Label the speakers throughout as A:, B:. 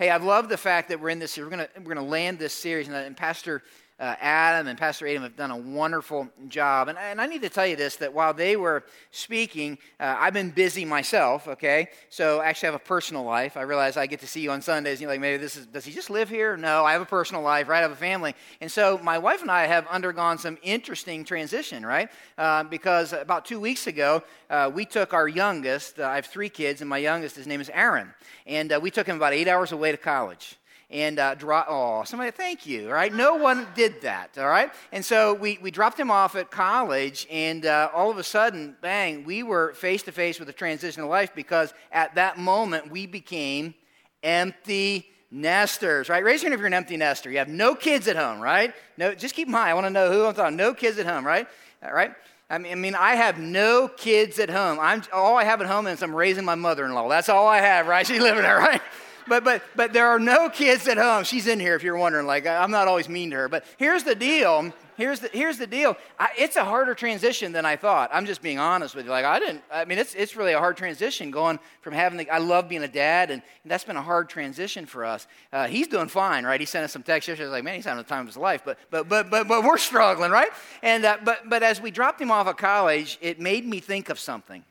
A: Hey, I love the fact that we're in this. We're gonna we're gonna land this series, and, uh, and Pastor uh, Adam and Pastor Adam have done a wonderful job. And, and I need to tell you this that while they were speaking, uh, I've been busy myself, okay? So actually, I have a personal life. I realize I get to see you on Sundays. You're like, maybe this is, does he just live here? No, I have a personal life, right? I have a family. And so my wife and I have undergone some interesting transition, right? Uh, because about two weeks ago, uh, we took our youngest, uh, I have three kids, and my youngest, his name is Aaron. And uh, we took him about eight hours away to college and uh, drop. Oh, somebody, thank you. Right, no one did that. All right, and so we we dropped him off at college, and uh, all of a sudden, bang, we were face to face with a transition of life because at that moment we became empty nesters. Right, raise your hand if you're an empty nester. You have no kids at home, right? No, just keep in mind. I want to know who I'm talking. No kids at home, right? All right. I mean, I mean, I have no kids at home. I'm all I have at home is I'm raising my mother-in-law. That's all I have, right? She's living there, right? But, but, but there are no kids at home. She's in here if you're wondering. Like, I'm not always mean to her. But here's the deal. Here's the, here's the deal. I, it's a harder transition than I thought. I'm just being honest with you. Like, I didn't, I mean, it's, it's really a hard transition going from having the, I love being a dad, and, and that's been a hard transition for us. Uh, he's doing fine, right? He sent us some text yesterday. I was like, man, he's having the time of his life, but, but, but, but, but we're struggling, right? And, uh, but, but as we dropped him off at college, it made me think of something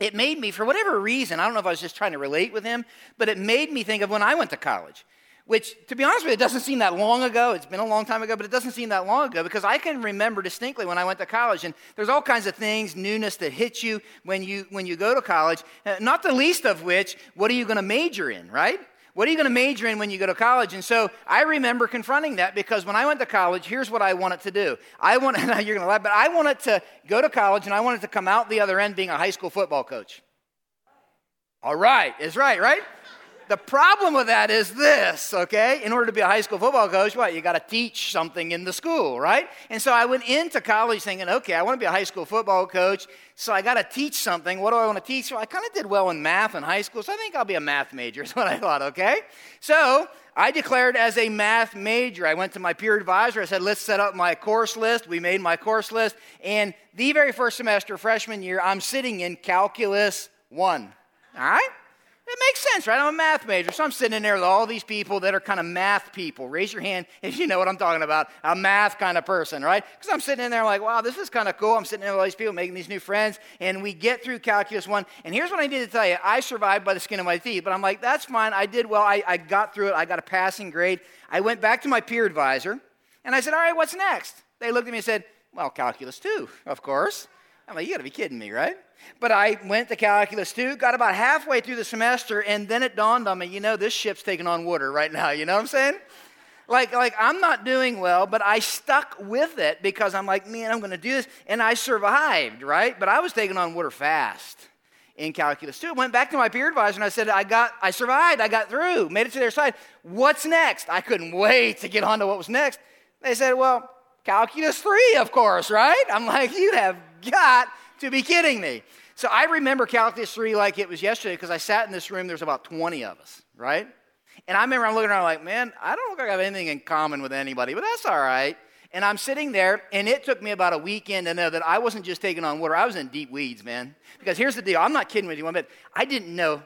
A: it made me, for whatever reason, I don't know if I was just trying to relate with him, but it made me think of when I went to college. Which, to be honest with you, it doesn't seem that long ago. It's been a long time ago, but it doesn't seem that long ago because I can remember distinctly when I went to college. And there's all kinds of things, newness that hit you when you, when you go to college, uh, not the least of which, what are you going to major in, right? What are you going to major in when you go to college? And so I remember confronting that because when I went to college, here's what I wanted to do. I want you're going to laugh, but I wanted to go to college and I wanted to come out the other end being a high school football coach. All right, is right, right? The problem with that is this, okay? In order to be a high school football coach, what? You got to teach something in the school, right? And so I went into college thinking, okay, I want to be a high school football coach, so I got to teach something. What do I want to teach? Well, I kind of did well in math in high school, so I think I'll be a math major, is what I thought, okay? So I declared as a math major. I went to my peer advisor. I said, let's set up my course list. We made my course list. And the very first semester, freshman year, I'm sitting in Calculus 1. All right? It makes sense, right? I'm a math major, so I'm sitting in there with all these people that are kind of math people. Raise your hand if you know what I'm talking about. A math kind of person, right? Because I'm sitting in there like, wow, this is kind of cool. I'm sitting there with all these people, making these new friends, and we get through Calculus 1. And here's what I need to tell you I survived by the skin of my teeth, but I'm like, that's fine. I did well. I, I got through it. I got a passing grade. I went back to my peer advisor, and I said, all right, what's next? They looked at me and said, well, Calculus 2, of course. I'm like, you gotta be kidding me, right? But I went to Calculus 2, got about halfway through the semester, and then it dawned on me, you know, this ship's taking on water right now. You know what I'm saying? Like, like I'm not doing well, but I stuck with it because I'm like, man, I'm gonna do this. And I survived, right? But I was taking on water fast in calculus 2. Went back to my peer advisor and I said, I got, I survived, I got through, made it to their side. What's next? I couldn't wait to get on to what was next. They said, Well, calculus 3, of course, right? I'm like, you have got to be kidding me. So I remember Calculus 3 like it was yesterday because I sat in this room, there's about 20 of us, right? And I remember I'm looking around like, man, I don't look like I have anything in common with anybody, but that's all right. And I'm sitting there, and it took me about a weekend to know that I wasn't just taking on water, I was in deep weeds, man. Because here's the deal I'm not kidding with you one bit. I didn't know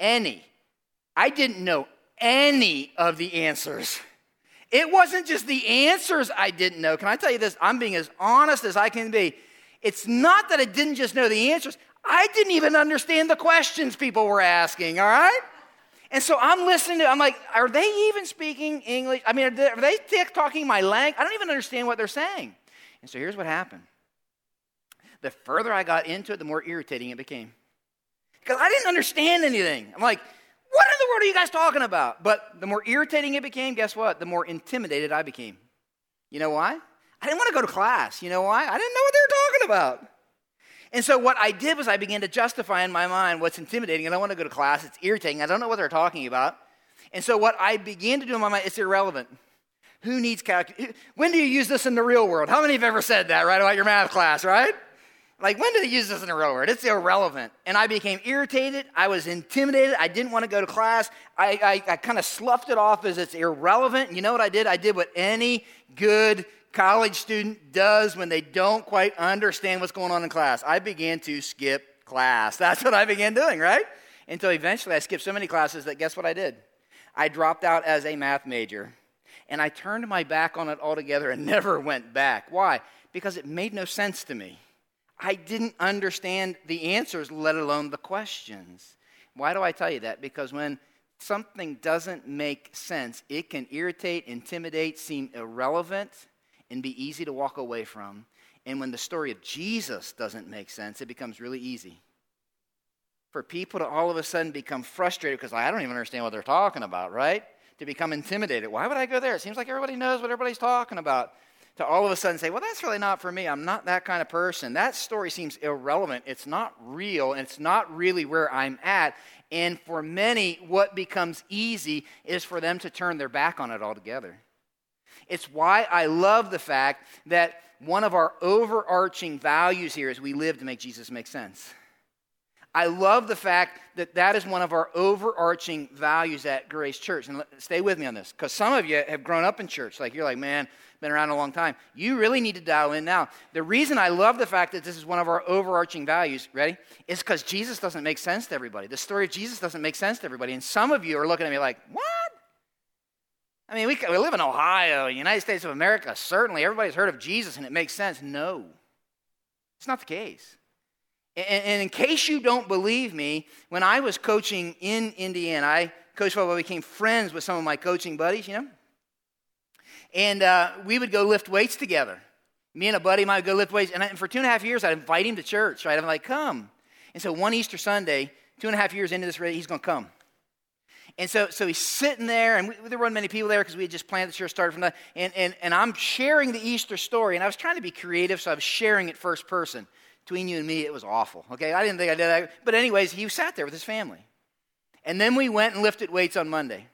A: any, I didn't know any of the answers. It wasn't just the answers I didn't know. Can I tell you this? I'm being as honest as I can be. It's not that I didn't just know the answers, I didn't even understand the questions people were asking, all right? And so I'm listening to, I'm like, are they even speaking English? I mean, are they, are they talking my language? I don't even understand what they're saying. And so here's what happened. The further I got into it, the more irritating it became. Because I didn't understand anything. I'm like, what in the world are you guys talking about? But the more irritating it became, guess what? The more intimidated I became. You know why? I didn't want to go to class. You know why? I didn't know what they were talking about. And so what I did was I began to justify in my mind what's intimidating. I don't want to go to class. It's irritating. I don't know what they're talking about. And so what I began to do in my mind, it's irrelevant. Who needs calculus? When do you use this in the real world? How many have ever said that, right, about your math class, right? Like, when do they use this in the real world? It's irrelevant. And I became irritated. I was intimidated. I didn't want to go to class. I, I, I kind of sloughed it off as it's irrelevant. You know what I did? I did what any good college student does when they don't quite understand what's going on in class. I began to skip class. That's what I began doing, right? Until eventually I skipped so many classes that guess what I did? I dropped out as a math major. And I turned my back on it altogether and never went back. Why? Because it made no sense to me. I didn't understand the answers, let alone the questions. Why do I tell you that? Because when something doesn't make sense, it can irritate, intimidate, seem irrelevant, and be easy to walk away from. And when the story of Jesus doesn't make sense, it becomes really easy for people to all of a sudden become frustrated because I don't even understand what they're talking about, right? To become intimidated. Why would I go there? It seems like everybody knows what everybody's talking about. To all of a sudden say, well, that's really not for me. I'm not that kind of person. That story seems irrelevant. It's not real, and it's not really where I'm at. And for many, what becomes easy is for them to turn their back on it altogether. It's why I love the fact that one of our overarching values here is we live to make Jesus make sense. I love the fact that that is one of our overarching values at Grace Church. And stay with me on this, because some of you have grown up in church. Like, you're like, man, been around a long time. You really need to dial in now. The reason I love the fact that this is one of our overarching values, ready, is because Jesus doesn't make sense to everybody. The story of Jesus doesn't make sense to everybody. And some of you are looking at me like, what? I mean, we, we live in Ohio, United States of America. Certainly, everybody's heard of Jesus and it makes sense. No, it's not the case. And, in case you don't believe me, when I was coaching in Indiana, I coached football, became friends with some of my coaching buddies, you know. And uh, we would go lift weights together. Me and a buddy might go lift weights. And, I, and for two and a half years, I'd invite him to church, right? I'm like, come. And so one Easter Sunday, two and a half years into this, he's going to come. And so, so he's sitting there, and we, there weren't many people there because we had just planted the church, started from that. And, and, and I'm sharing the Easter story, and I was trying to be creative, so I was sharing it first person between you and me, it was awful. Okay, I didn't think I did that. But, anyways, he sat there with his family. And then we went and lifted weights on Monday.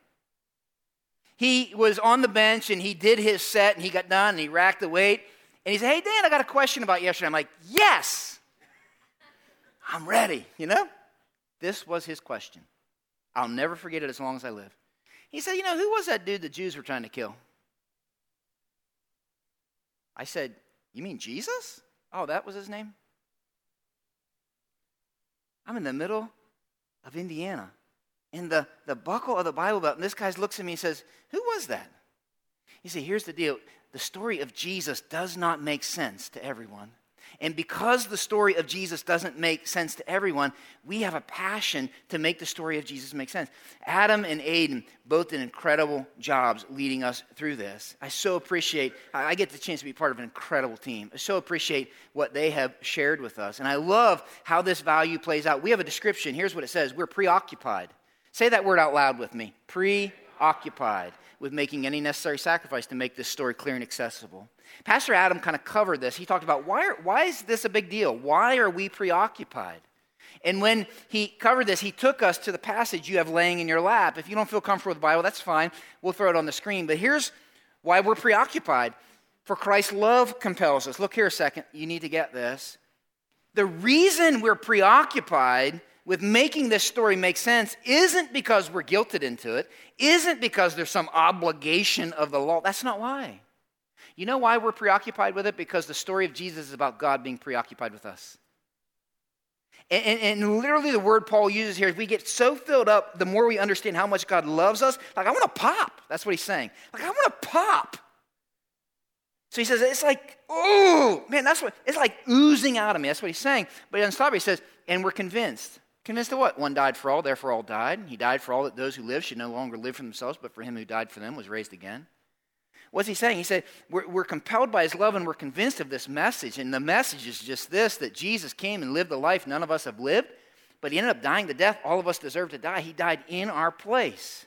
A: He was on the bench and he did his set and he got done and he racked the weight. And he said, Hey, Dan, I got a question about yesterday. I'm like, Yes, I'm ready, you know? This was his question. I'll never forget it as long as I live. He said, You know, who was that dude the Jews were trying to kill? I said, You mean Jesus? Oh, that was his name? I'm in the middle of Indiana. In the, the buckle of the Bible Belt. And this guy looks at me and says, Who was that? You see, here's the deal the story of Jesus does not make sense to everyone. And because the story of Jesus doesn't make sense to everyone, we have a passion to make the story of Jesus make sense. Adam and Aiden both did incredible jobs leading us through this. I so appreciate, I get the chance to be part of an incredible team. I so appreciate what they have shared with us. And I love how this value plays out. We have a description. Here's what it says We're preoccupied. Say that word out loud with me preoccupied with making any necessary sacrifice to make this story clear and accessible. Pastor Adam kind of covered this. He talked about why, are, why is this a big deal? Why are we preoccupied? And when he covered this, he took us to the passage you have laying in your lap. If you don't feel comfortable with the Bible, that's fine. We'll throw it on the screen. But here's why we're preoccupied. For Christ's love compels us. Look here a second. You need to get this. The reason we're preoccupied with making this story make sense isn't because we're guilted into it, isn't because there's some obligation of the law. That's not why. You know why we're preoccupied with it? Because the story of Jesus is about God being preoccupied with us. And, and, and, literally, the word Paul uses here is we get so filled up the more we understand how much God loves us. Like, I want to pop. That's what he's saying. Like, I want to pop. So he says, it's like, oh, man, that's what, it's like oozing out of me. That's what he's saying. But he doesn't stop. He says, and we're convinced. Convinced of what? One died for all, therefore all died. He died for all that those who live should no longer live for themselves, but for him who died for them was raised again. What's he saying? He said, we're, we're, compelled by his love and we're convinced of this message. And the message is just this that Jesus came and lived the life none of us have lived, but he ended up dying the death all of us deserve to die. He died in our place.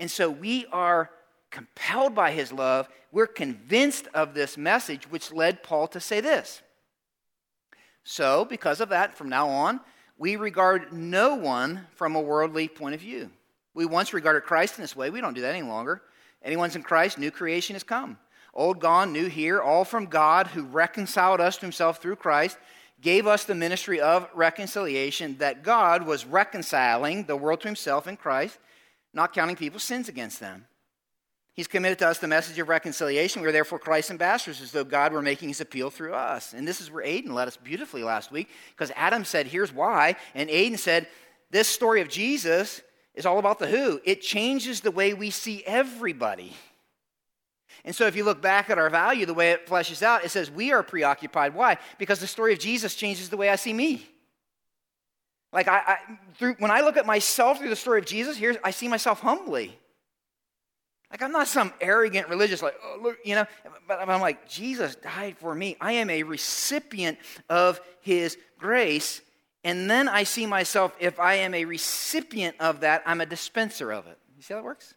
A: And so we are compelled by his love. We're convinced of this message, which led Paul to say this. So, because of that, from now on, we regard no one from a worldly point of view. We once regarded Christ in this way. We don't do that any longer. Anyone's in Christ, new creation has come. Old gone, new here, all from God who reconciled us to himself through Christ, gave us the ministry of reconciliation, that God was reconciling the world to himself in Christ, not counting people's sins against them. He's committed to us the message of reconciliation. We are therefore Christ's ambassadors, as though God were making his appeal through us. And this is where Aiden led us beautifully last week, because Adam said, Here's why. And Aiden said, This story of Jesus is all about the who. It changes the way we see everybody. And so if you look back at our value, the way it fleshes out, it says we are preoccupied. Why? Because the story of Jesus changes the way I see me. Like I, I through when I look at myself through the story of Jesus, here I see myself humbly. Like I'm not some arrogant religious, like, oh, look, you know, but I'm like, Jesus died for me. I am a recipient of his grace. And then I see myself, if I am a recipient of that, I'm a dispenser of it. You see how that works?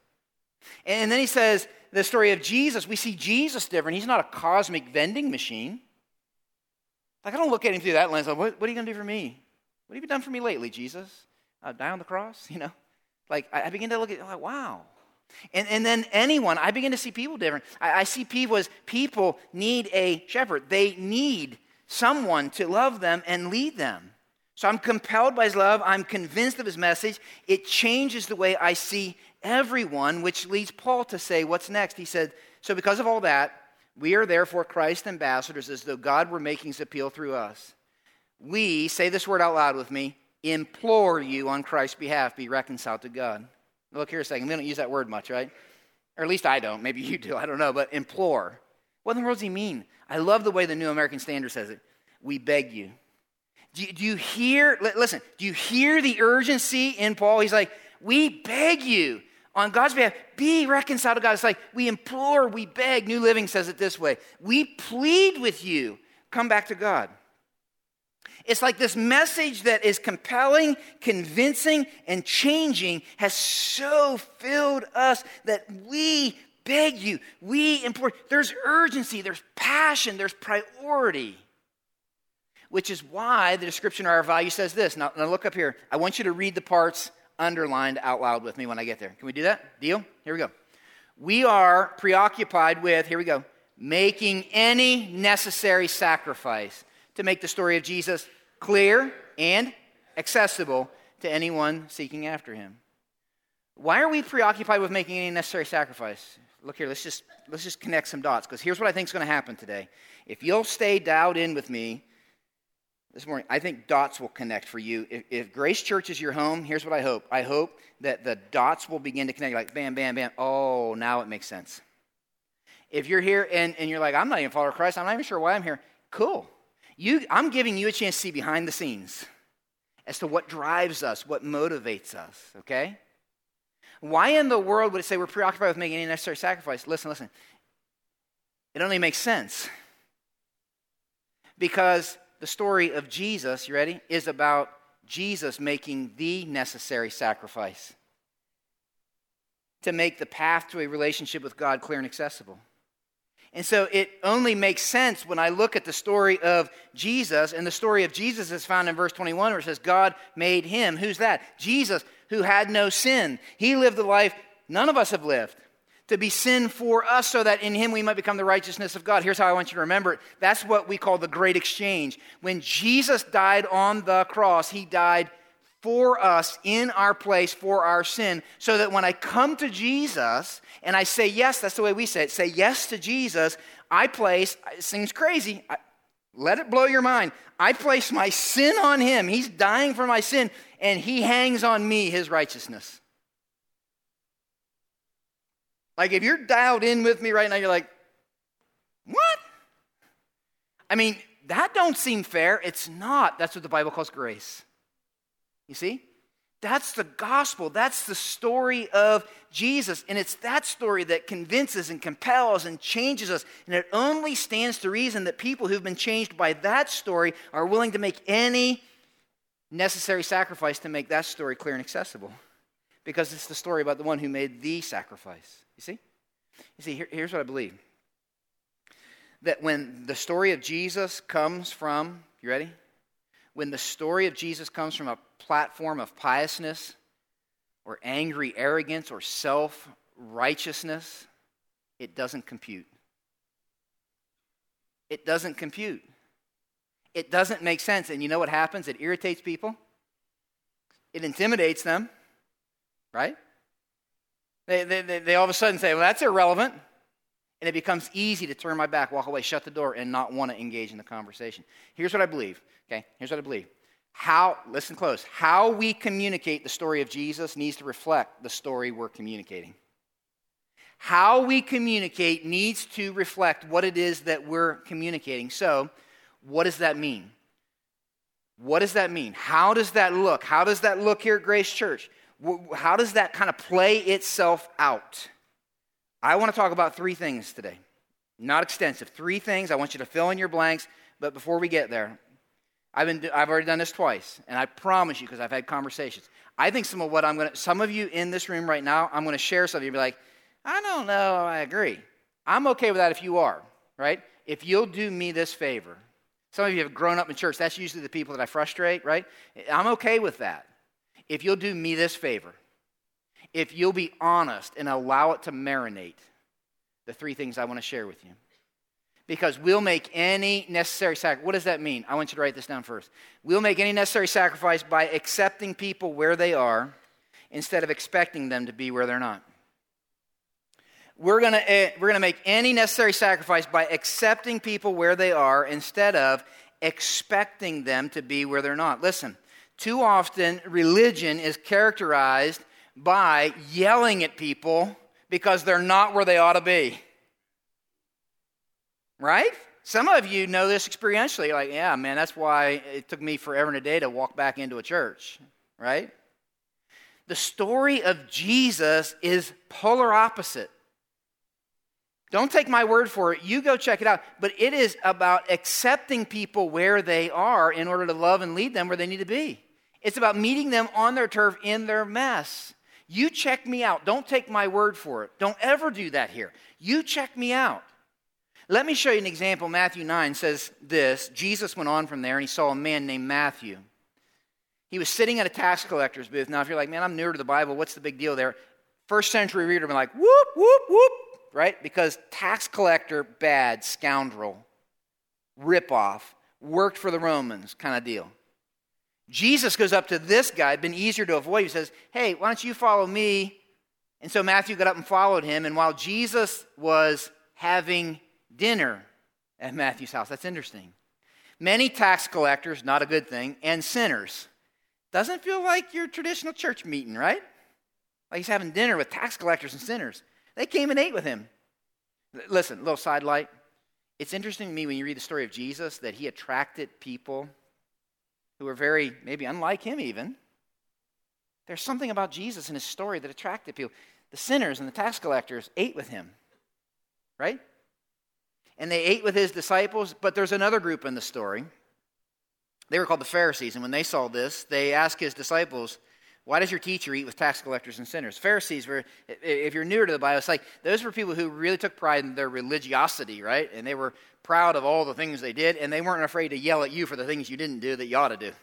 A: And then he says, the story of Jesus, we see Jesus different. He's not a cosmic vending machine. Like, I don't look at him through that lens. Like, what, what are you going to do for me? What have you done for me lately, Jesus? Uh, die on the cross, you know? Like, I, I begin to look at, like, wow. And, and then anyone, I begin to see people different. I, I see people as people need a shepherd. They need someone to love them and lead them. So I'm compelled by his love. I'm convinced of his message. It changes the way I see everyone, which leads Paul to say, What's next? He said, So because of all that, we are therefore Christ's ambassadors as though God were making his appeal through us. We, say this word out loud with me, implore you on Christ's behalf, be reconciled to God. Look here a second. We don't use that word much, right? Or at least I don't. Maybe you do. I don't know. But implore. What in the world does he mean? I love the way the New American Standard says it. We beg you. Do, you, do you hear, listen, do you hear the urgency in Paul? He's like, we beg you on God's behalf, be reconciled to God. It's like we implore, we beg. New Living says it this way We plead with you, come back to God. It's like this message that is compelling, convincing, and changing has so filled us that we beg you, we implore. There's urgency, there's passion, there's priority. Which is why the description of our value says this. Now, now look up here. I want you to read the parts underlined out loud with me when I get there. Can we do that? Deal? Here we go. We are preoccupied with, here we go, making any necessary sacrifice to make the story of Jesus clear and accessible to anyone seeking after him. Why are we preoccupied with making any necessary sacrifice? Look here, let's just let's just connect some dots because here's what I think is going to happen today. If you'll stay dialed in with me this morning, I think dots will connect for you. If, if, Grace Church is your home, here's what I hope. I hope that the dots will begin to connect, like bam, bam, bam. Oh, now it makes sense. If you're here and, and you're like, I'm not even a follower of Christ, I'm not even sure why I'm here, cool. You, I'm giving you a chance to see behind the scenes as to what drives us, what motivates us, okay? Why in the world would it say we're preoccupied with making any necessary sacrifice? Listen, listen. It only makes sense. Because the story of Jesus, you ready, is about Jesus making the necessary sacrifice to make the path to a relationship with God clear and accessible. And so it only makes sense when I look at the story of Jesus, and the story of Jesus is found in verse 21 where it says, God made him. Who's that? Jesus, who had no sin. He lived the life none of us have lived to be sin for us so that in him we might become the righteousness of God. Here's how I want you to remember it. That's what we call the great exchange. When Jesus died on the cross, he died for us in our place for our sin, so that when I come to Jesus and I say yes, that's the way we say it, say yes to Jesus, I place, it seems crazy, I, let it blow your mind. I place my sin on him. He's dying for my sin, and he hangs on me his righteousness. Like if you're dialed in with me right now, you're like, what? I mean, that don't seem fair. It's not. That's what the Bible calls grace. You see? That's the gospel. That's the story of Jesus. And it's that story that convinces and compels and changes us. And it only stands to reason that people who've been changed by that story are willing to make any necessary sacrifice to make that story clear and accessible. Because it's the story about the one who made the sacrifice. You see? You see, here, here's what I believe that when the story of Jesus comes from, you ready? when the story of Jesus comes from a platform of piousness or angry arrogance or self righteousness, it doesn't compute. It doesn't compute. It doesn't make sense. And you know what happens? It irritates people, it intimidates them, right? They, they, they, they all of a sudden say, well, that's irrelevant. And it becomes easy to turn my back, walk away, shut the door, and not want to engage in the conversation. Here's what I believe Okay, here's what I believe How, listen close, how we communicate the story of Jesus needs to reflect the story we're communicating. How we communicate needs to reflect what it is that we're communicating. So, what does that mean? What does that mean? How does that look? How does that look here at Grace Church? How does that kind of play itself out? I want to talk about three things today. Not extensive. Three things. I want you to fill in your blanks. But before we get there, I've, been, I've already done this twice, and I promise you, because I've had conversations. I think some of what I'm going to, some of you in this room right now, I'm going to share something. You'll be like, I don't know, I agree. I'm okay with that if you are, right? If you'll do me this favor. Some of you have grown up in church. That's usually the people that I frustrate, right? I'm okay with that. If you'll do me this favor, if you'll be honest and allow it to marinate, the three things I want to share with you. Because we'll make any necessary sacrifice. What does that mean? I want you to write this down first. We'll make any necessary sacrifice by accepting people where they are instead of expecting them to be where they're not. We're going to eh, we're going to make any necessary sacrifice by accepting people where they are instead of expecting them to be where they're not. Listen, too often religion is characterized by yelling at people because they're not where they ought to be. Right? Some of you know this experientially. Like, yeah, man, that's why it took me forever and a day to walk back into a church. Right? The story of Jesus is polar opposite. Don't take my word for it. You go check it out. But it is about accepting people where they are in order to love and lead them where they need to be. It's about meeting them on their turf in their mess. You check me out. Don't take my word for it. Don't ever do that here. You check me out. Let me show you an example. Matthew 9 says this Jesus went on from there and he saw a man named Matthew. He was sitting at a tax collector's booth. Now, if you're like, man, I'm newer to the Bible, what's the big deal there? First century reader would be like, whoop, whoop, whoop, right? Because tax collector, bad, scoundrel, ripoff, worked for the Romans kind of deal. Jesus goes up to this guy, been easier to avoid. He says, Hey, why don't you follow me? And so Matthew got up and followed him. And while Jesus was having dinner at Matthew's house, that's interesting. Many tax collectors, not a good thing, and sinners. Doesn't feel like your traditional church meeting, right? Like he's having dinner with tax collectors and sinners. They came and ate with him. Listen, little sidelight. It's interesting to me when you read the story of Jesus that he attracted people who were very, maybe unlike him even. There's something about Jesus and his story that attracted people. The sinners and the tax collectors ate with him, right? And they ate with his disciples, but there's another group in the story. They were called the Pharisees, and when they saw this, they asked his disciples, why does your teacher eat with tax collectors and sinners? Pharisees were, if you're newer to the Bible, it's like those were people who really took pride in their religiosity, right? And they were proud of all the things they did, and they weren't afraid to yell at you for the things you didn't do that you ought to do.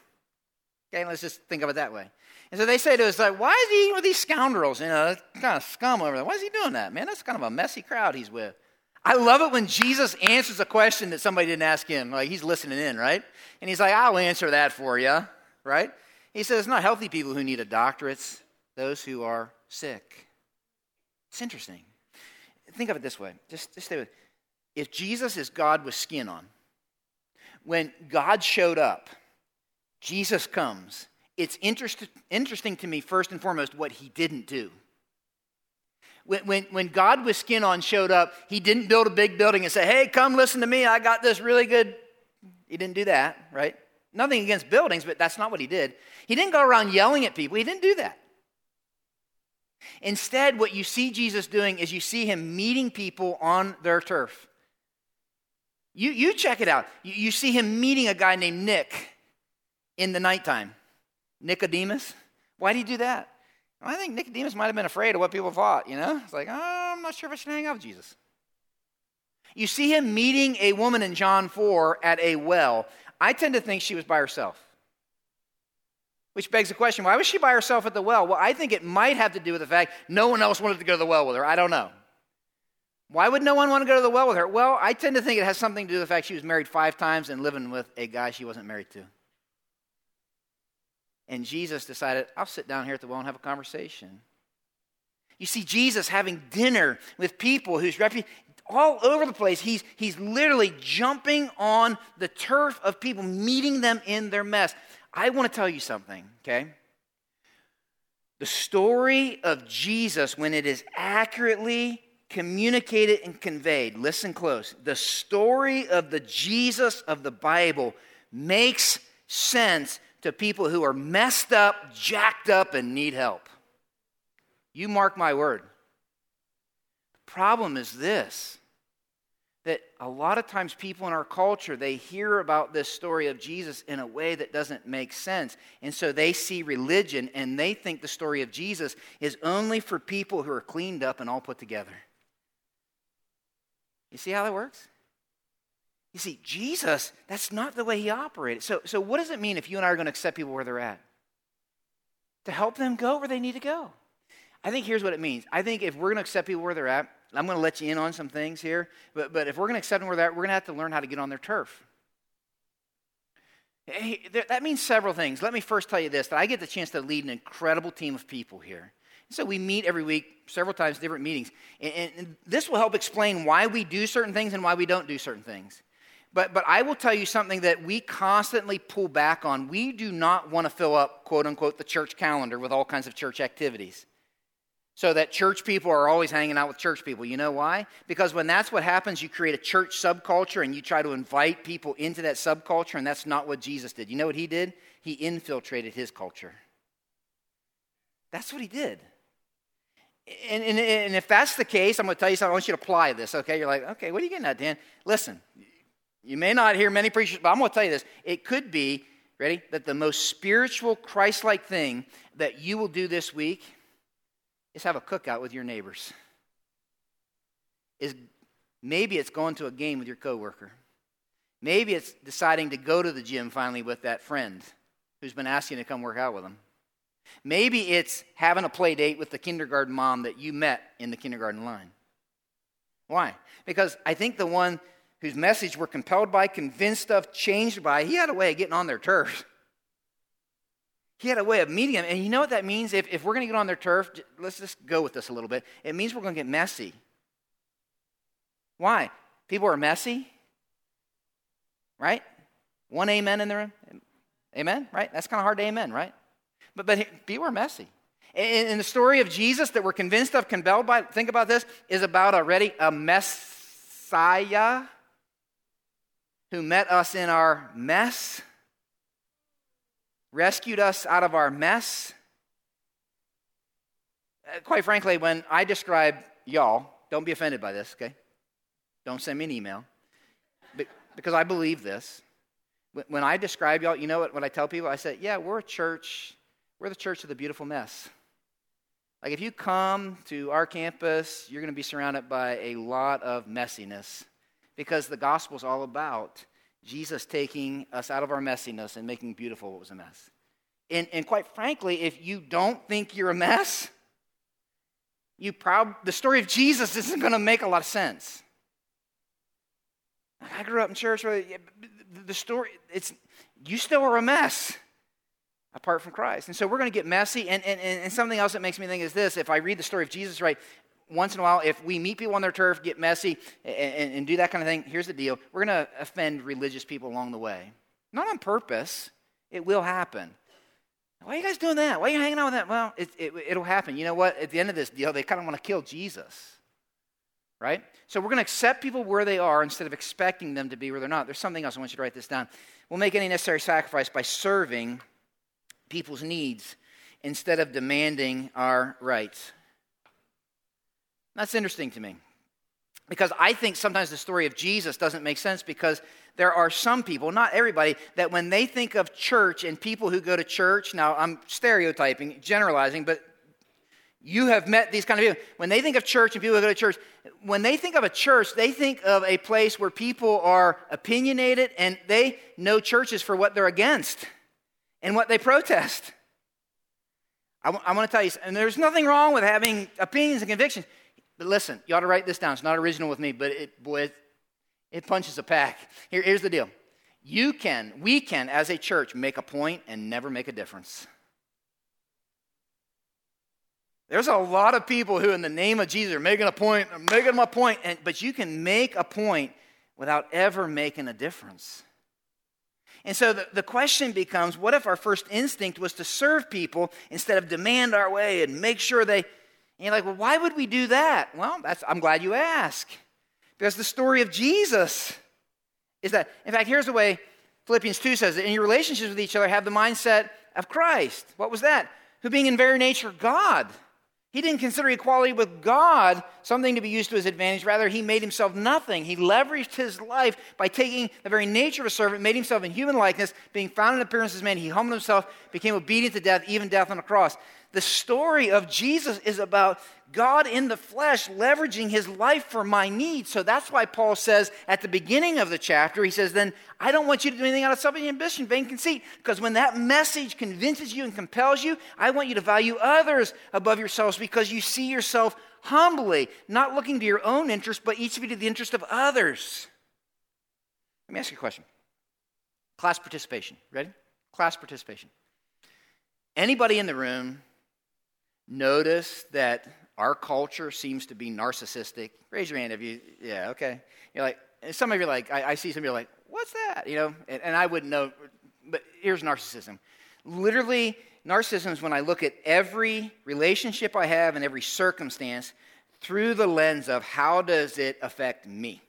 A: Okay, let's just think of it that way. And so they say to us, like, why is he eating with these scoundrels? You know, kind of scum over there. Why is he doing that, man? That's kind of a messy crowd he's with. I love it when Jesus answers a question that somebody didn't ask him. Like he's listening in, right? And he's like, I'll answer that for you, right? He says, it's not healthy people who need a doctor, it's those who are sick. It's interesting. Think of it this way. Just, just stay with If Jesus is God with skin on, when God showed up, Jesus comes, it's interest, interesting to me, first and foremost, what he didn't do. When, when, when God with skin on showed up, he didn't build a big building and say, hey, come listen to me. I got this really good. He didn't do that, right? Nothing against buildings, but that's not what he did. He didn't go around yelling at people, he didn't do that. Instead, what you see Jesus doing is you see him meeting people on their turf. You, you check it out. You, you see him meeting a guy named Nick in the nighttime. Nicodemus. Why did he do that? I think Nicodemus might have been afraid of what people thought, you know? It's like, oh, I'm not sure if I should hang out with Jesus. You see him meeting a woman in John 4 at a well. I tend to think she was by herself. Which begs the question why was she by herself at the well? Well, I think it might have to do with the fact no one else wanted to go to the well with her. I don't know. Why would no one want to go to the well with her? Well, I tend to think it has something to do with the fact she was married five times and living with a guy she wasn't married to. And Jesus decided, I'll sit down here at the well and have a conversation. You see Jesus having dinner with people whose reputation, all over the place. He's, he's literally jumping on the turf of people, meeting them in their mess. I want to tell you something, okay? The story of Jesus, when it is accurately communicated and conveyed, listen close. The story of the Jesus of the Bible makes sense to people who are messed up, jacked up, and need help. You mark my word. Problem is this that a lot of times people in our culture they hear about this story of jesus in a way that doesn't make sense. And so they see religion and they think the story of jesus is only for people who are cleaned up and all put together. You see how that works? You see jesus that's not the way he operated. So, so what does it mean if you and i are going to accept people where they're at? To help them go where they need to go. I think here's what it means. I think if we're going to accept people where they're at I'm going to let you in on some things here, but, but if we're going to accept them where they're we're going to have to learn how to get on their turf. Hey, that means several things. Let me first tell you this that I get the chance to lead an incredible team of people here. So we meet every week, several times, different meetings. And, and, this will help explain why we do certain things and why we don't do certain things. But, but I will tell you something that we constantly pull back on. We do not want to fill up, quote unquote, the church calendar with all kinds of church activities so that church people are always hanging out with church people. You know why? Because when that's what happens, you create a church subculture and you try to invite people into that subculture, and that's not what Jesus did. You know what he did? He infiltrated his culture. That's what he did. And, and, and if that's the case, I'm going to tell you something. I want you to apply this, okay? You're like, okay, what are you getting at, Dan? Listen, you may not hear many preachers, but I'm going to tell you this. It could be, ready, that the most spiritual, Christ like thing that you will do this week is have a cookout with your neighbors. Is maybe it's going to a game with your coworker. Maybe it's deciding to go to the gym finally with that friend who's been asking to come work out with them. Maybe it's having a play date with the kindergarten mom that you met in the kindergarten line. Why? Because I think the one whose message we're compelled by, convinced of, changed by, he had a way of getting on their turf. He had a way of meeting them. And you know what that means? If, if we're going to get on their turf, let's just go with this a little bit. It means we're going to get messy. Why? People are messy, right? One amen in the room. Amen, right? That's kind of hard to amen, right? But, but people are messy. And, and the story of Jesus that we're convinced of, compelled by, think about this, is about already a Messiah who met us in our mess rescued us out of our mess. Uh, quite frankly, when I describe y'all, don't be offended by this, okay? Don't send me an email. Because I believe this. When I describe y'all, you know what, what I tell people? I say, yeah, we're a church. We're the church of the beautiful mess. Like if you come to our campus, you're going to be surrounded by a lot of messiness because the gospel is all about Jesus taking us out of our messiness and making beautiful what was a mess. And, and quite frankly, if you don't think you're a mess, you prob- the story of Jesus isn't going to make a lot of sense. I grew up in church where the story, it's, you still are a mess apart from Christ. And so we're going to get messy. And, and, and something else that makes me think is this if I read the story of Jesus right, once in a while, if we meet people on their turf, get messy, and, and, and do that kind of thing, here's the deal we're going to offend religious people along the way. Not on purpose, it will happen. Why are you guys doing that? Why are you hanging out with that? Well, it, it, it'll happen. You know what? At the end of this deal, they kind of want to kill Jesus. Right? So we're going to accept people where they are instead of expecting them to be where they're not. There's something else. I want you to write this down. We'll make any necessary sacrifice by serving people's needs instead of demanding our rights. That's interesting to me. Because I think sometimes the story of Jesus doesn't make sense because there are some people, not everybody, that when they think of church and people who go to church, now I'm stereotyping, generalizing, but you have met these kind of people. When they think of church and people who go to church, when they think of a church, they think of a place where people are opinionated and they know churches for what they're against and what they protest. I, w- I want to tell you, and there's nothing wrong with having opinions and convictions. But listen, you ought to write this down. It's not original with me, but it, boy, it, it punches a pack. Here, here's the deal. You can, we can, as a church, make a point and never make a difference. There's a lot of people who, in the name of Jesus, are making a point, are making a point, and, but you can make a point without ever making a difference. And so the, the question becomes what if our first instinct was to serve people instead of demand our way and make sure they. And you're like, well, why would we do that? Well, that's, I'm glad you ask. Because the story of Jesus is that, in fact, here's the way Philippians 2 says it in your relationships with each other, have the mindset of Christ. What was that? Who being in very nature God. He didn't consider equality with God something to be used to his advantage. Rather, he made himself nothing. He leveraged his life by taking the very nature of a servant, made himself in human likeness, being found in appearance as man. He humbled himself, became obedient to death, even death on the cross. The story of Jesus is about God in the flesh leveraging his life for my needs. So that's why Paul says at the beginning of the chapter, he says, Then I don't want you to do anything out of selfish ambition, vain conceit. Because when that message convinces you and compels you, I want you to value others above yourselves because you see yourself humbly, not looking to your own interest, but each of you to the interest of others. Let me ask you a question. Class participation. Ready? Class participation. Anybody in the room notice that our culture seems to be narcissistic? Raise your hand if you, yeah, okay. You're like, some of you are like, I, I see some of you like, what's that? You know, and, and I wouldn't know, but here's narcissism. Literally, narcissism is when I look at every relationship I have and every circumstance through the lens of how does it affect me?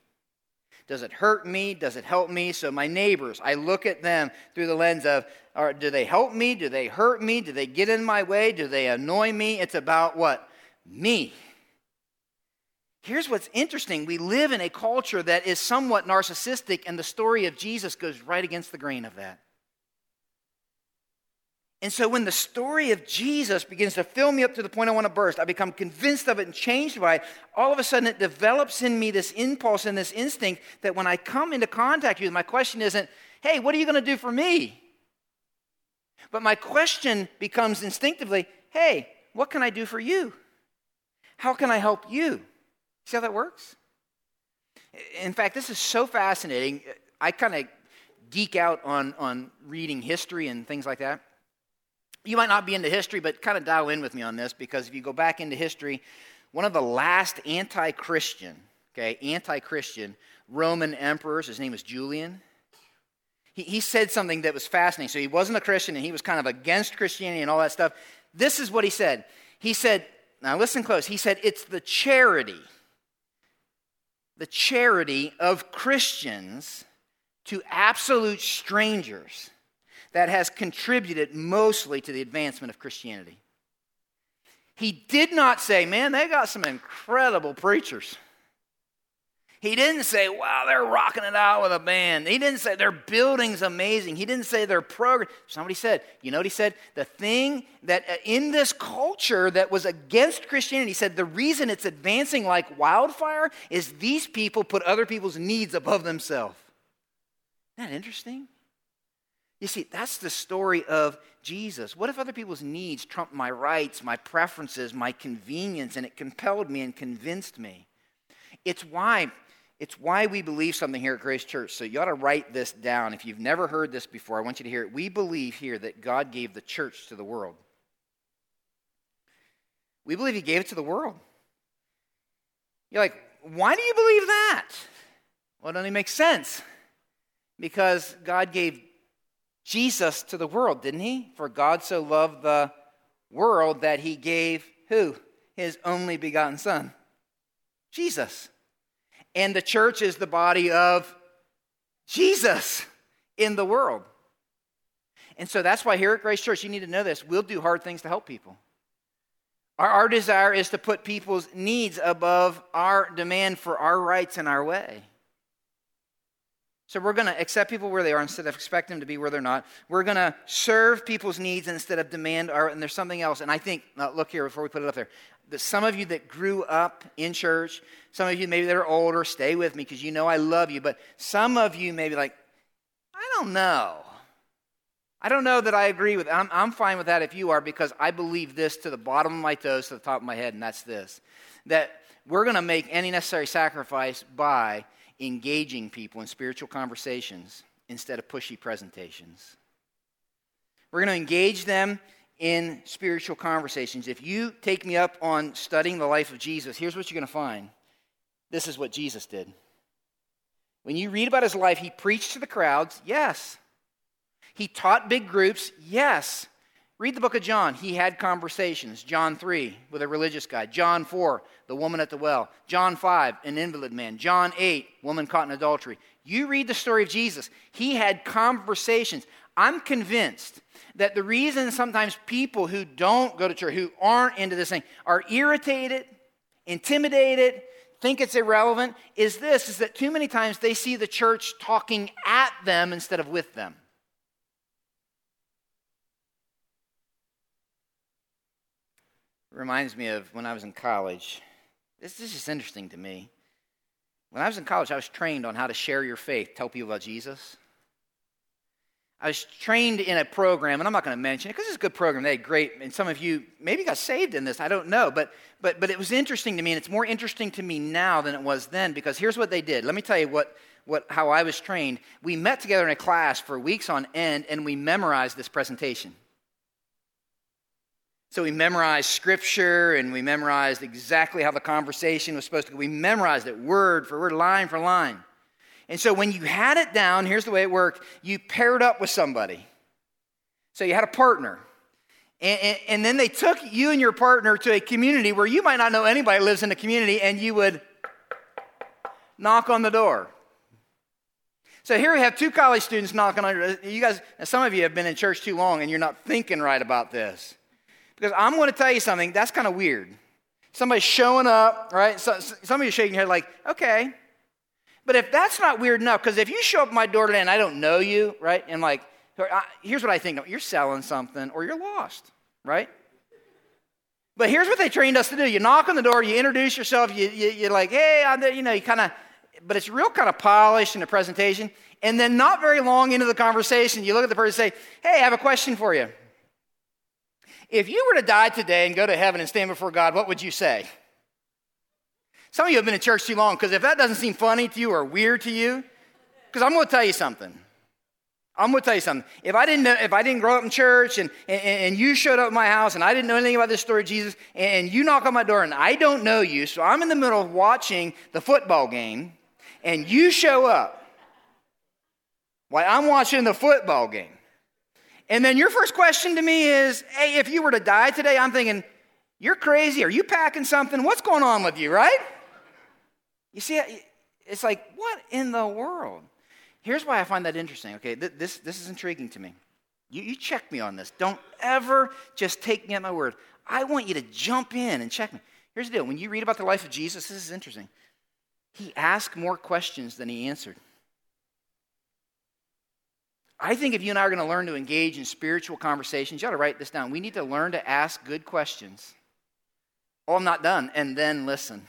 A: Does it hurt me? Does it help me? So, my neighbors, I look at them through the lens of or do they help me? Do they hurt me? Do they get in my way? Do they annoy me? It's about what? Me. Here's what's interesting we live in a culture that is somewhat narcissistic, and the story of Jesus goes right against the grain of that. And so when the story of Jesus begins to fill me up to the point I want to burst, I become convinced of it and changed by it. All of a sudden, it develops in me this impulse and this instinct that when I come into contact with you, my question isn't, hey, what are you going to do for me? But my question becomes instinctively hey, what can I do for you? How can I help you? See how that works? In fact, this is so fascinating. I kind of geek out on, on reading history and things like that. You might not be into history, but kind of dial in with me on this because if you go back into history, one of the last anti Christian, okay, anti Christian Roman emperors, his name was Julian he, he said something that was fascinating. So he wasn't a Christian and he was kind of against Christianity and all that stuff. This is what he said. He said, now listen close. He said, it's the charity, the charity of Christians to absolute strangers that has contributed mostly to the advancement of Christianity. He did not say, man, they got some incredible preachers. He didn't say, wow, they're rocking it out with a band. He didn't say their building's amazing. He didn't say their program. Somebody said, you know what he said? The thing that uh, in this culture that was against Christianity, he said the reason it's advancing like wildfire is these people put other people's needs above themselves. Isn't that interesting? You see, that's the story of Jesus. What if other people's needs trumped my rights, my preferences, my convenience, and it compelled me and convinced me? It's why it's why we believe something here at Grace Church. So you ought to write this down. If you've never heard this before, I want you to hear it. We believe here that God gave the church to the world. We believe He gave it to the world. You're like, why do you believe that? Well, it only makes sense. Because God gave Jesus to the world, didn't He? For God so loved the world that He gave who? His only begotten Son, Jesus. And the church is the body of Jesus in the world. And so that's why here at Grace Church, you need to know this. We'll do hard things to help people. Our, our desire is to put people's needs above our demand for our rights and our way. So we're going to accept people where they are instead of expect them to be where they're not. We're going to serve people's needs instead of demand our. And there's something else. And I think, look here before we put it up there that some of you that grew up in church, some of you maybe that are older, stay with me because you know I love you. But some of you may be like, I don't know. I don't know that I agree with I'm, I'm fine with that if you are because I believe this to the bottom of my toes, to the top of my head, and that's this that we're going to make any necessary sacrifice by engaging people in spiritual conversations instead of pushy presentations. We're going to engage them in spiritual conversations. If you take me up on studying the life of Jesus, here's what you're going to find. This is what Jesus did. When you read about his life, he preached to the crowds, yes. He taught big groups, yes. Read the book of John. He had conversations. John 3 with a religious guy. John 4, the woman at the well. John 5, an invalid man. John 8, woman caught in adultery. You read the story of Jesus. He had conversations. I'm convinced that the reason sometimes people who don't go to church, who aren't into this thing, are irritated, intimidated, think it's irrelevant, is this is that too many times they see the church talking at them instead of with them. It reminds me of when I was in college. This, this is interesting to me. When I was in college, I was trained on how to share your faith, tell people about Jesus. I was trained in a program, and I'm not going to mention it because it's a good program. They had great, and some of you maybe got saved in this. I don't know, but but but it was interesting to me, and it's more interesting to me now than it was then because here's what they did. Let me tell you what what how I was trained. We met together in a class for weeks on end, and we memorized this presentation. So we memorized scripture, and we memorized exactly how the conversation was supposed to go. We memorized it word for word, line for line. And so when you had it down, here's the way it worked you paired up with somebody. So you had a partner. And, and, and, then they took you and your partner to a community where you might not know anybody lives in the community, and you would knock on the door. So here we have two college students knocking on You guys, some of you have been in church too long and you're not thinking right about this. Because I'm going to tell you something, that's kind of weird. Somebody showing up, right? So, some of you shaking your head like, okay, but if that's not weird enough, because if you show up my door today and I don't know you, right, and like, here's what I think you're selling something or you're lost, right? But here's what they trained us to do you knock on the door, you introduce yourself, you, you, are like, hey, I'm there, you know, you kind of, but it's real kind of polished in the presentation. And then, not very long into the conversation, you look at the person and say, hey, I have a question for you. If you were to die today and go to heaven and stand before God, what would you say? Some of you have been in church too long because if that doesn't seem funny to you or weird to you, because I'm going to tell you something. I'm going to tell you something. If I didn't know, if I didn't grow up in church and, and, and, you showed up at my house and I didn't know anything about this story of Jesus and you knock on my door and I don't know you, so I'm in the middle of watching the football game and you show up while I'm watching the football game. And then your first question to me is, hey, if you were to die today, I'm thinking, you're crazy. Are you packing something? What's going on with you, right? You see, it's like, what in the world? Here's why I find that interesting. Okay, this, this is intriguing to me. You, you check me on this. Don't ever just take me at my word. I want you to jump in and check me. Here's the deal when you read about the life of Jesus, this is interesting. He asked more questions than he answered. I think if you and I are going to learn to engage in spiritual conversations, you ought to write this down. We need to learn to ask good questions. Oh, I'm not done. And then listen.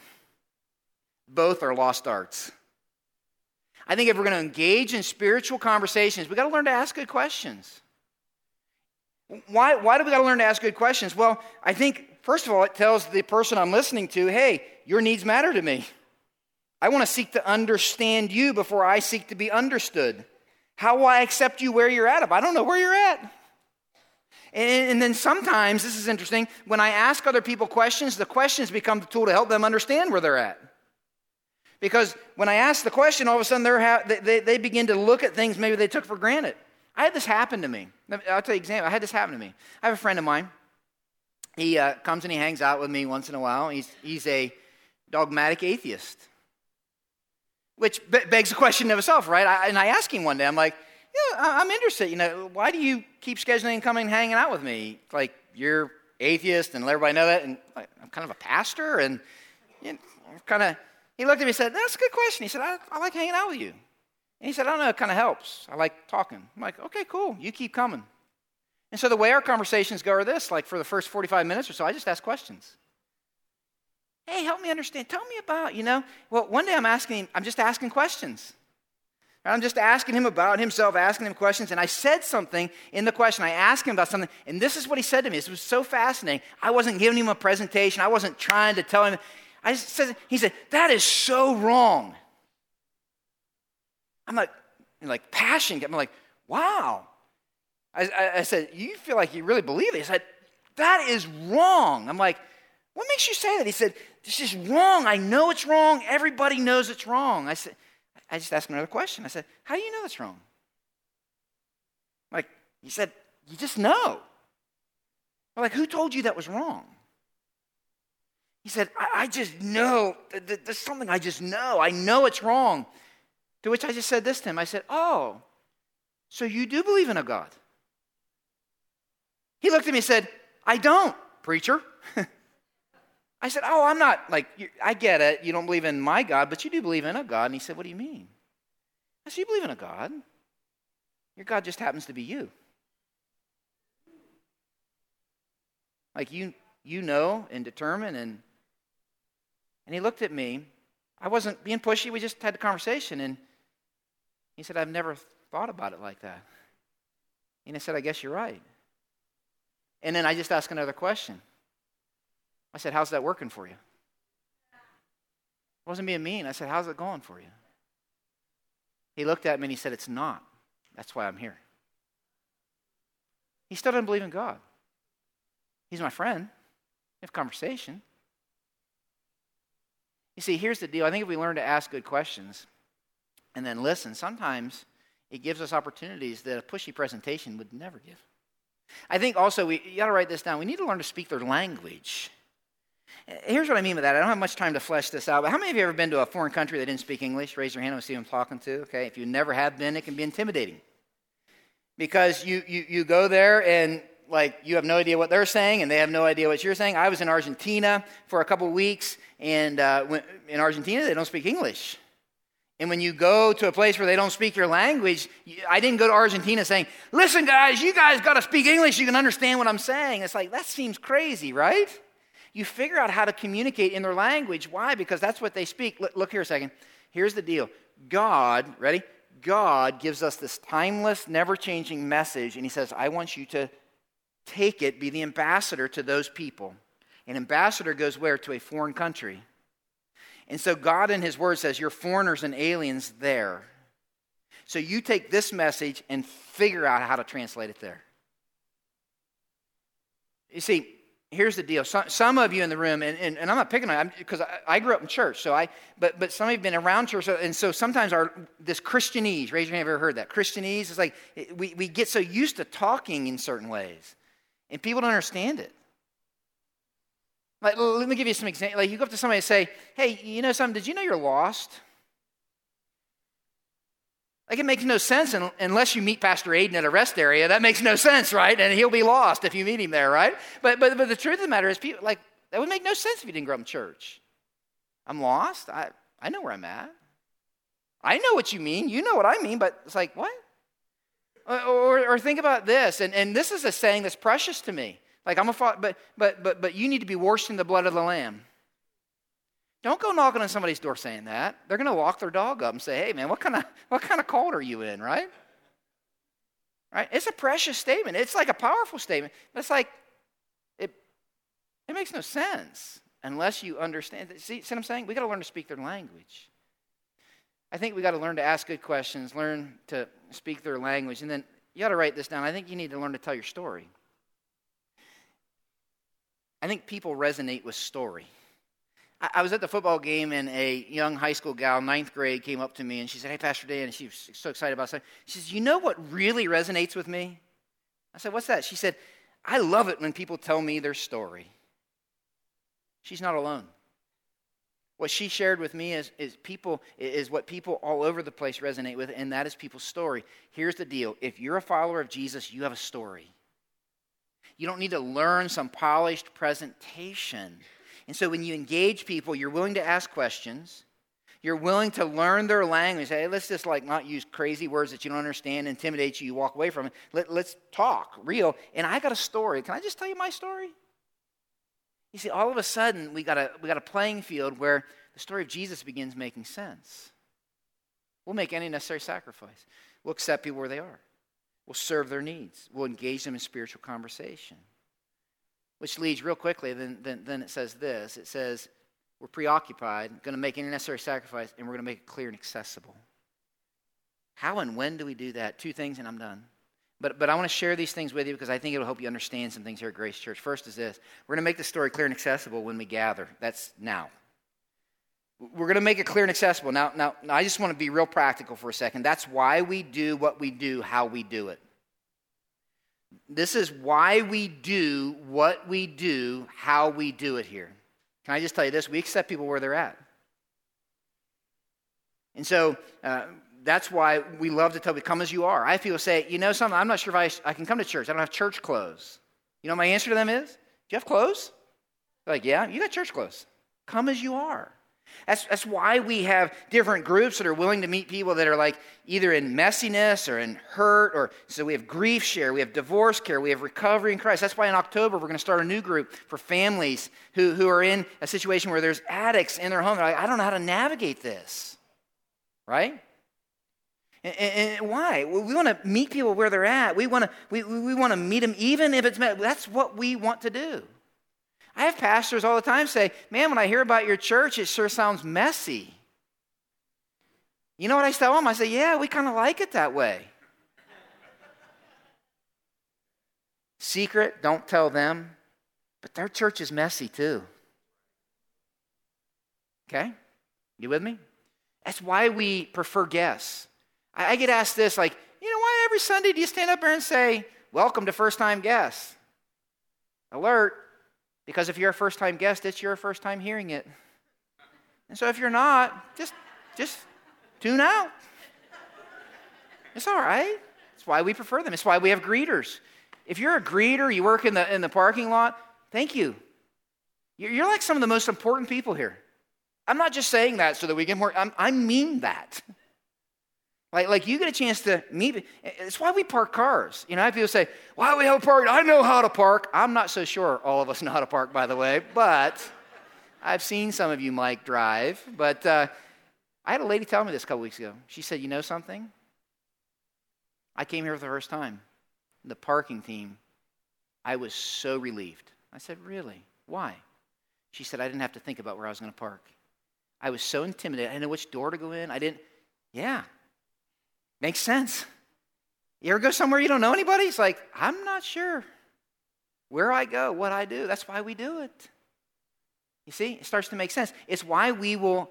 A: Both are lost arts. I think if we're going to engage in spiritual conversations, we've got to learn to ask good questions. Why, why do we got to learn to ask good questions? Well, I think, first of all, it tells the person I'm listening to, hey, your needs matter to me. I want to seek to understand you before I seek to be understood. How will I accept you where you're at if I don't know where you're at? And, and then sometimes, this is interesting, when I ask other people questions, the questions become the tool to help them understand where they're at. Because when I ask the question, all of a sudden ha- they, they begin to look at things maybe they took for granted. I had this happen to me. I'll tell you an example. I had this happen to me. I have a friend of mine. He uh, comes and he hangs out with me once in a while. He's, he's a dogmatic atheist, which begs the question of itself, right? I, and I asked him one day, I'm like, yeah, I'm interested. You know, why do you keep scheduling coming hanging out with me? Like, you're atheist and let everybody know that. And I'm kind of a pastor and you know, kind of he looked at me and said, That's a good question. He said, I, I like hanging out with you. And he said, I don't know, it kind of helps. I like talking. I'm like, Okay, cool. You keep coming. And so the way our conversations go are this like for the first 45 minutes or so, I just ask questions. Hey, help me understand. Tell me about, you know. Well, one day I'm asking him, I'm just asking questions. I'm just asking him about himself, asking him questions. And I said something in the question. I asked him about something, and this is what he said to me. This was so fascinating. I wasn't giving him a presentation, I wasn't trying to tell him. I said, he said, that is so wrong. I'm like, like passion. I'm like, wow. I, I, I said, you feel like you really believe it? He said, that is wrong. I'm like, what makes you say that? He said, this is wrong. I know it's wrong. Everybody knows it's wrong. I said, I just asked him another question. I said, how do you know it's wrong? Like, He said, You just know. I'm like, Who told you that was wrong? He said, I, I just know. There's something I just know. I know it's wrong. To which I just said this to him I said, Oh, so you do believe in a God? He looked at me and said, I don't, preacher. I said, Oh, I'm not like, I get it. You don't believe in my God, but you do believe in a God. And he said, What do you mean? I said, You believe in a God. Your God just happens to be you. Like you, you know and determine and and he looked at me. I wasn't being pushy. We just had a conversation. And he said, I've never thought about it like that. And I said, I guess you're right. And then I just asked another question. I said, How's that working for you? I wasn't being mean. I said, How's it going for you? He looked at me and he said, It's not. That's why I'm here. He still doesn't believe in God. He's my friend. We have conversation. You see, here's the deal. I think if we learn to ask good questions and then listen, sometimes it gives us opportunities that a pushy presentation would never give. I think also we you got to write this down. We need to learn to speak their language. Here's what I mean by that. I don't have much time to flesh this out, but how many of you have ever been to a foreign country that didn't speak English? Raise your hand. I see who I'm talking to. Okay, if you never have been, it can be intimidating because you you you go there and like you have no idea what they're saying and they have no idea what you're saying. I was in Argentina for a couple weeks, and uh, in Argentina, they don't speak English. And when you go to a place where they don't speak your language, I didn't go to Argentina saying, Listen, guys, you guys got to speak English. You can understand what I'm saying. It's like, that seems crazy, right? You figure out how to communicate in their language. Why? Because that's what they speak. Look, look here a second. Here's the deal God, ready? God gives us this timeless, never changing message, and He says, I want you to take it, be the ambassador to those people. An ambassador goes where? To a foreign country. And so God in His Word says, You're foreigners and aliens there. So you take this message and figure out how to translate it there. You see, here's the deal. Some, some of you in the room, and, and, and I'm not picking on because I, I, grew up in church, so I, but, but some of you have been around church, and so sometimes our, this Christianese, raise your hand if you've ever heard that. Christianese is like, we, we get so used to talking in certain ways. And people don't understand it. Like, let me give you some examples. Like, you go up to somebody and say, hey, you know something? Did you know you're lost? Like, it makes no sense unless you meet Pastor Aiden at a rest area. That makes no sense, right? And he'll be lost if you meet him there, right? But, but, but the truth of the matter is, people, like, that would make no sense if you didn't grow up in church. I'm lost. I, I know where I'm at. I know what you mean. You know what I mean, but it's like, what? Or, or think about this, and, and this is a saying that's precious to me. Like I'm a father, but but but but you need to be washed in the blood of the Lamb. Don't go knocking on somebody's door saying that. They're going to walk their dog up and say, "Hey, man, what kind of what kind of cult are you in?" Right? Right? It's a precious statement. It's like a powerful statement. It's like it it makes no sense unless you understand. See, see what I'm saying? We got to learn to speak their language. I think we got to learn to ask good questions, learn to speak their language, and then you got to write this down. I think you need to learn to tell your story. I think people resonate with story. I, was at the football game, and a young high school gal, ninth grade, came up to me and she said, Hey, Pastor Dan, and she was so excited about something. She says, You know what really resonates with me? I said, What's that? She said, I love it when people tell me their story. She's not alone. What she shared with me is, is people is what people all over the place resonate with, and that is people's story. Here's the deal: if you're a follower of Jesus, you have a story. You don't need to learn some polished presentation. And so when you engage people, you're willing to ask questions. You're willing to learn their language. Hey, let's just like not use crazy words that you don't understand, intimidate you, you walk away from it. Let, let's talk real. And I got a story. Can I just tell you my story? You see, all of a sudden, we got a, we got a playing field where the story of Jesus begins making sense. We'll make any necessary sacrifice. We'll accept people where they are. We'll serve their needs. We'll engage them in spiritual conversation. Which leads real quickly, then, then, then it says this it says, We're preoccupied, going to make any necessary sacrifice, and we're going to make it clear and accessible. How and when do we do that? Two things, and I'm done. But, but I want to share these things with you because I think it'll help you understand some things here at Grace Church. First is this we're going to make the story clear and accessible when we gather. That's now. We're going to make it clear and accessible. Now, now, now, I just want to be real practical for a second. That's why we do what we do, how we do it. This is why we do what we do, how we do it here. Can I just tell you this? We accept people where they're at. And so uh, that's why we love to tell people, come as you are. I have people say, you know something, I'm not sure if I, I can come to church. I don't have church clothes. You know my answer to them is, do you have clothes? They're like, yeah, you got church clothes. Come as you are. That's, that's why we have different groups that are willing to meet people that are like either in messiness or in hurt, or so we have grief share, we have divorce care, we have recovery in Christ. That's why in October we're going to start a new group for families who, who are in a situation where there's addicts in their home. They're like, I don't know how to navigate this. Right? And, and, why? We want to meet people where they're at. We want to we, we want to meet them even if it's that's what we want to do. I have pastors all the time say, Man, when I hear about your church, it sure sounds messy. You know what I tell them? I say, Yeah, we kind of like it that way. Secret, don't tell them, but their church is messy too. Okay? You with me? That's why we prefer guests. I, I get asked this, like, you know, why every Sunday do you stand up there and say, Welcome to first time guests? Alert, because if you're a first time guest, it's your first time hearing it. And so if you're not, just, just tune out. It's all right. It's why we prefer them. It's why we have greeters. If you're a greeter, you work in the, in the parking lot, thank you. You're like some of the most important people here. I'm not just saying that so that we get more, I'm, I mean that. Like, like you get a chance to meet. It's why we park cars. You know, people say, "Why do we have a park?" I know how to park. I'm not so sure all of us know how to park, by the way. But I've seen some of you, Mike, drive. But uh, I had a lady tell me this a couple weeks ago. She said, "You know something? I came here for the first time. The parking team. I was so relieved." I said, "Really? Why?" She said, "I didn't have to think about where I was going to park. I was so intimidated. I didn't know which door to go in. I didn't." Yeah, Makes sense. You ever go somewhere you don't know anybody? It's like, I'm not sure where I go, what I do. That's why we do it. You see, it starts to make sense. It's why we will,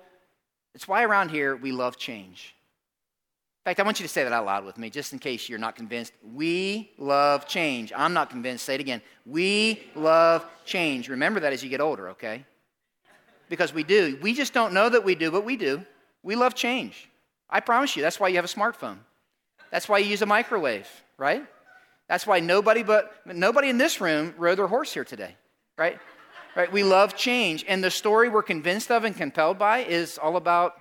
A: it's why around here we love change. In fact, I want you to say that out loud with me, just in case you're not convinced. We love change. I'm not convinced. Say it again. We love change. Remember that as you get older, okay? Because we do. We just don't know that we do, but we do. We love change. I promise you, that's why you have a smartphone. That's why you use a microwave, right? That's why nobody but nobody in this room rode their horse here today, right? Right? We love change, and the story we're convinced of and compelled by is all about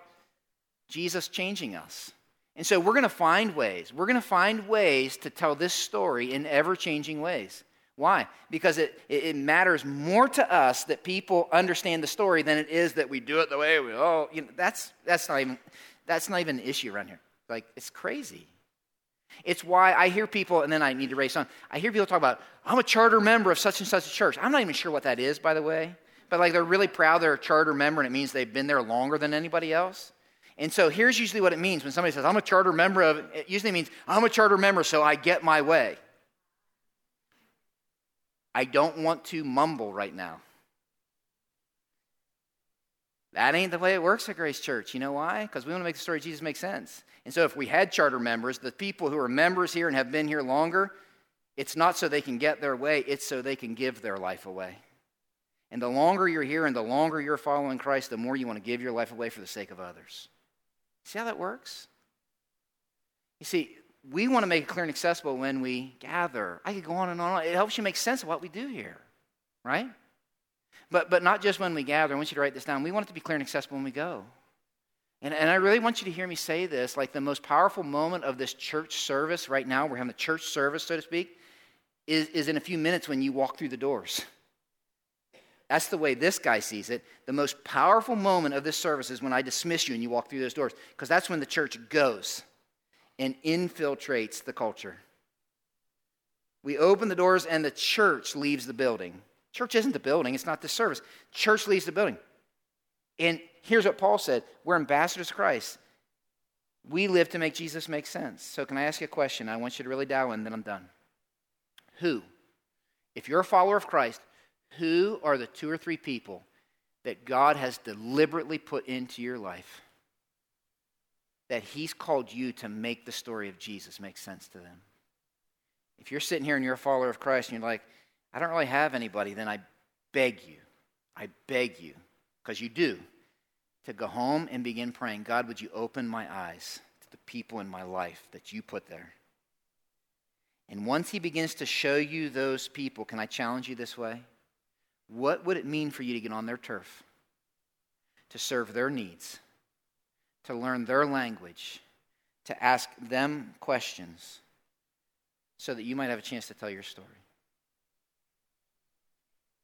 A: Jesus changing us. And so we're going to find ways. We're going to find ways to tell this story in ever changing ways. Why? Because it, it matters more to us that people understand the story than it is that we do it the way we, oh, you know, that's, that's not even, that's not even an issue around here. Like, it's crazy. It's why I hear people, and then I need to raise on. I hear people talk about, I'm a charter member of such and such a church. I'm not even sure what that is, by the way. But like they're really proud they're a charter member, and it means they've been there longer than anybody else. And so here's usually what it means when somebody says, I'm a charter member of, it usually means, I'm a charter member, so I get my way. I don't want to mumble right now. That ain't the way it works at Grace Church. You know why? Because we want to make the story of Jesus make sense. And so if we had charter members, the people who are members here and have been here longer, it's not so they can get their way, it's so they can give their life away. And the longer you're here and the longer you're following Christ, the more you want to give your life away for the sake of others. See how that works? You see, we want to make it clear and accessible when we gather. I could go on and on. It helps you make sense of what we do here, right? But, but not just when we gather. I want you to write this down. We want it to be clear and accessible when we go. And, and I really want you to hear me say this like the most powerful moment of this church service right now, we're having a church service, so to speak, is, is in a few minutes when you walk through the doors. That's the way this guy sees it. The most powerful moment of this service is when I dismiss you and you walk through those doors, because that's when the church goes and infiltrates the culture. We open the doors and the church leaves the building. Church isn't the building, it's not the service. Church leaves the building. And here's what Paul said we're ambassadors of Christ. We live to make Jesus make sense. So, can I ask you a question? I want you to really dial in, then I'm done. Who, if you're a follower of Christ, who are the two or three people that God has deliberately put into your life that He's called you to make the story of Jesus make sense to them? If you're sitting here and you're a follower of Christ and you're like, I don't really have anybody, then I beg you, I beg you, because you do, to go home and begin praying God, would you open my eyes to the people in my life that you put there? And once He begins to show you those people, can I challenge you this way? What would it mean for you to get on their turf, to serve their needs, to learn their language, to ask them questions, so that you might have a chance to tell your story?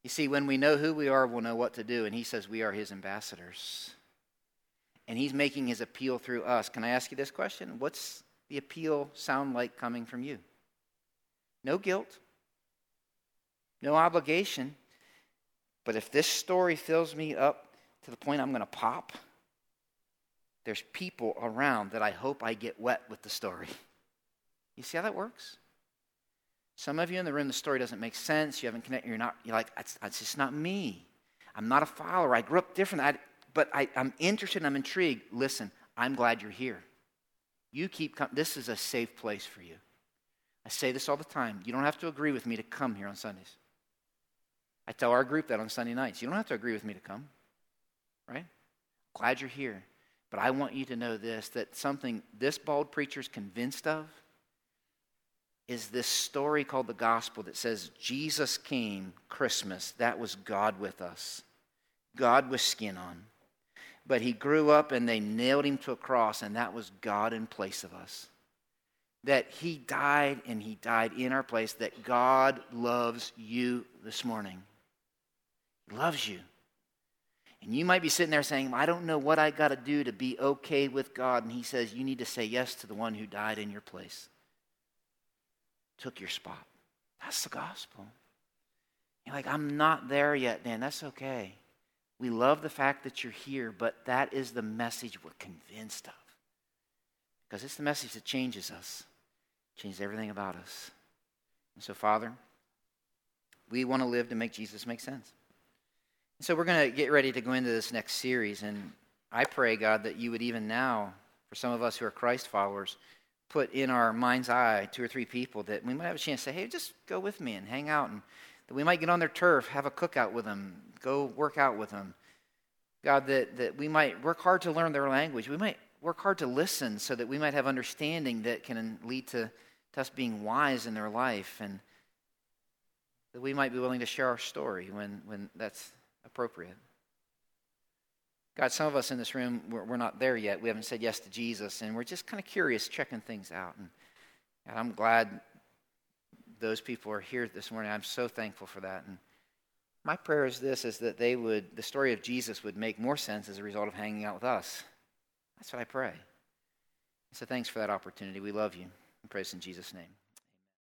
A: You see, when we know who we are, we'll know what to do. And he says we are his ambassadors. And he's making his appeal through us. Can I ask you this question? What's the appeal sound like coming from you? No guilt, no obligation. But if this story fills me up to the point I'm going to pop, there's people around that I hope I get wet with the story. You see how that works? Some of you in the room, the story doesn't make sense. You haven't connected. You're not. You're like, it's, just not me. I'm not a follower. I grew up different. I, but I, I'm interested. I'm intrigued. Listen, I'm glad you're here. You keep. Coming. This is a safe place for you. I say this all the time. You don't have to agree with me to come here on Sundays. I tell our group that on Sunday nights. You don't have to agree with me to come, right? Glad you're here. But I want you to know this that something this bald preacher is convinced of is this story called the gospel that says Jesus came Christmas. That was God with us, God with skin on. But he grew up and they nailed him to a cross, and that was God in place of us. That he died and he died in our place, that God loves you this morning. He loves you. And you might be sitting there saying, I don't know what I got to do to be okay with God. And he says, You need to say yes to the one who died in your place took your spot. That's the gospel. You're like, I'm not there yet, Dan. That's okay. We love the fact that you're here, but that is the message we're convinced of. Because it's the message that changes us, changes everything about us. And so, Father, we want to live to make Jesus make sense. And so we're going to get ready to go into this next series. And I pray, God, that you would even now, for some of us who are Christ followers, put in our mind's eye two or three people that we might have a chance to say, hey, just go with me and hang out. And that we might get on their turf, have a cookout with them, go work out with them. God, that, that we might work hard to learn their language. We might work hard to listen so that we might have understanding that can lead to, to us being wise in their life. And that we might be willing to share our story when, when that's appropriate. God, some of us in this room, we're, we're, not there yet. We haven't said yes to Jesus, and we're just kind of curious, checking things out. And, and I'm glad those people are here this morning. I'm so thankful for that. And my prayer is this: is that they would, the story of Jesus would make more sense as a result of hanging out with us. That's what I pray. So thanks for that opportunity. We love you. And praise in Jesus' name.